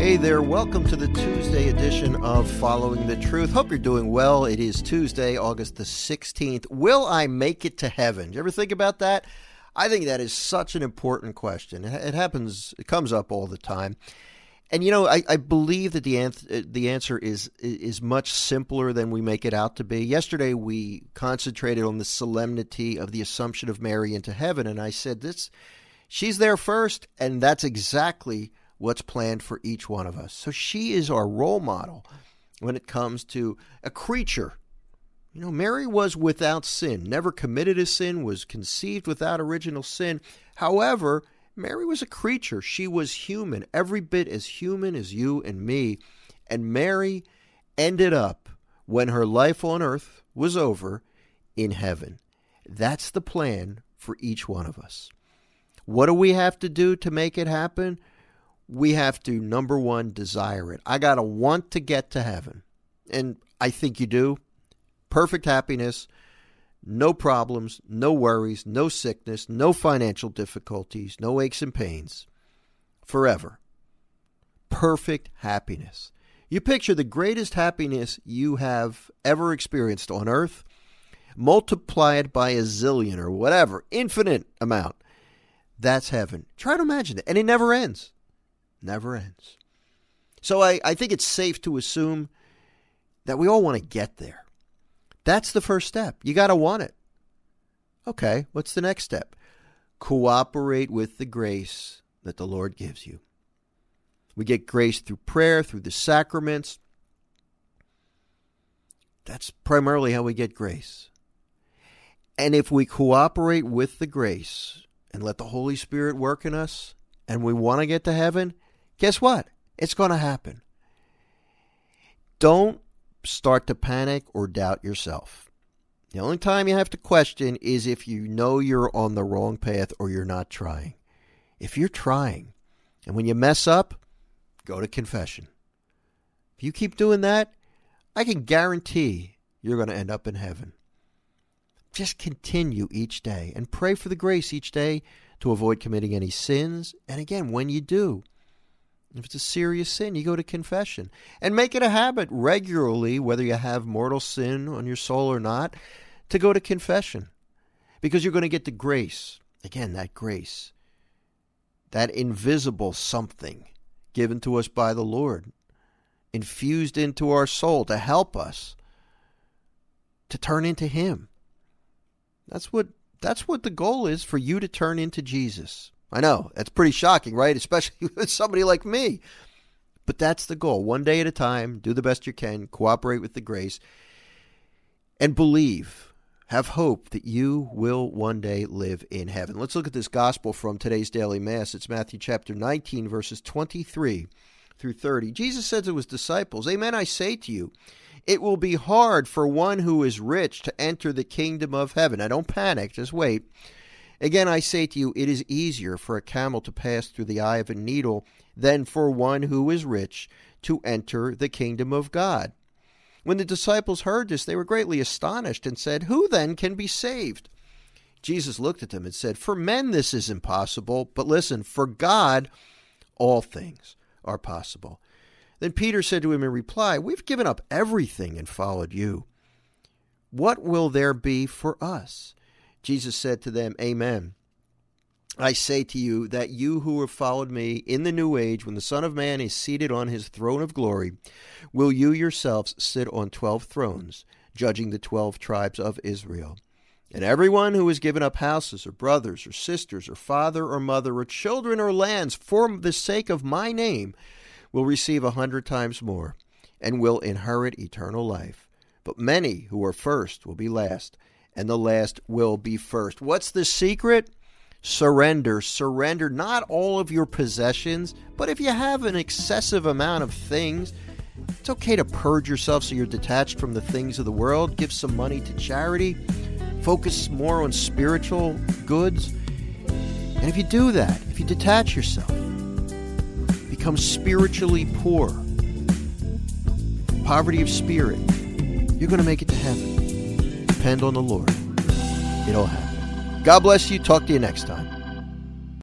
Hey there, welcome to the Tuesday edition of Following the Truth. Hope you're doing well. It is Tuesday, August the 16th. Will I make it to heaven? Did you ever think about that? I think that is such an important question. It happens, it comes up all the time. And you know, I, I believe that the answer, uh, the answer is is much simpler than we make it out to be. Yesterday, we concentrated on the solemnity of the Assumption of Mary into heaven, and I said this: she's there first, and that's exactly what's planned for each one of us. So she is our role model when it comes to a creature. You know, Mary was without sin, never committed a sin, was conceived without original sin. However, Mary was a creature. She was human, every bit as human as you and me. And Mary ended up, when her life on earth was over, in heaven. That's the plan for each one of us. What do we have to do to make it happen? We have to, number one, desire it. I got to want to get to heaven. And I think you do. Perfect happiness no problems, no worries, no sickness, no financial difficulties, no aches and pains. Forever. Perfect happiness. You picture the greatest happiness you have ever experienced on earth, multiply it by a zillion or whatever, infinite amount. That's heaven. Try to imagine it. And it never ends. Never ends. So I, I think it's safe to assume that we all want to get there. That's the first step. You got to want it. Okay, what's the next step? Cooperate with the grace that the Lord gives you. We get grace through prayer, through the sacraments. That's primarily how we get grace. And if we cooperate with the grace and let the Holy Spirit work in us and we want to get to heaven, guess what? It's going to happen. Don't start to panic or doubt yourself. The only time you have to question is if you know you're on the wrong path or you're not trying. If you're trying, and when you mess up, go to confession. If you keep doing that, I can guarantee you're going to end up in heaven. Just continue each day and pray for the grace each day to avoid committing any sins. And again, when you do, if it's a serious sin, you go to confession and make it a habit regularly, whether you have mortal sin on your soul or not, to go to confession because you're going to get the grace. Again, that grace, that invisible something given to us by the Lord, infused into our soul to help us to turn into Him. That's what that's what the goal is for you to turn into Jesus. I know, that's pretty shocking, right? Especially with somebody like me. But that's the goal. One day at a time, do the best you can, cooperate with the grace, and believe. Have hope that you will one day live in heaven. Let's look at this gospel from today's daily Mass. It's Matthew chapter 19, verses 23 through 30. Jesus said to his disciples, Amen, I say to you, it will be hard for one who is rich to enter the kingdom of heaven. Now, don't panic, just wait. Again, I say to you, it is easier for a camel to pass through the eye of a needle than for one who is rich to enter the kingdom of God. When the disciples heard this, they were greatly astonished and said, Who then can be saved? Jesus looked at them and said, For men this is impossible, but listen, for God all things are possible. Then Peter said to him in reply, We've given up everything and followed you. What will there be for us? Jesus said to them, Amen. I say to you that you who have followed me in the new age, when the Son of Man is seated on his throne of glory, will you yourselves sit on twelve thrones, judging the twelve tribes of Israel. And everyone who has given up houses, or brothers, or sisters, or father, or mother, or children, or lands for the sake of my name will receive a hundred times more, and will inherit eternal life. But many who are first will be last and the last will be first. What's the secret? Surrender. Surrender not all of your possessions, but if you have an excessive amount of things, it's okay to purge yourself so you're detached from the things of the world. Give some money to charity. Focus more on spiritual goods. And if you do that, if you detach yourself, become spiritually poor, poverty of spirit, you're going to make it to heaven depend on the Lord, it'll happen. God bless you. Talk to you next time.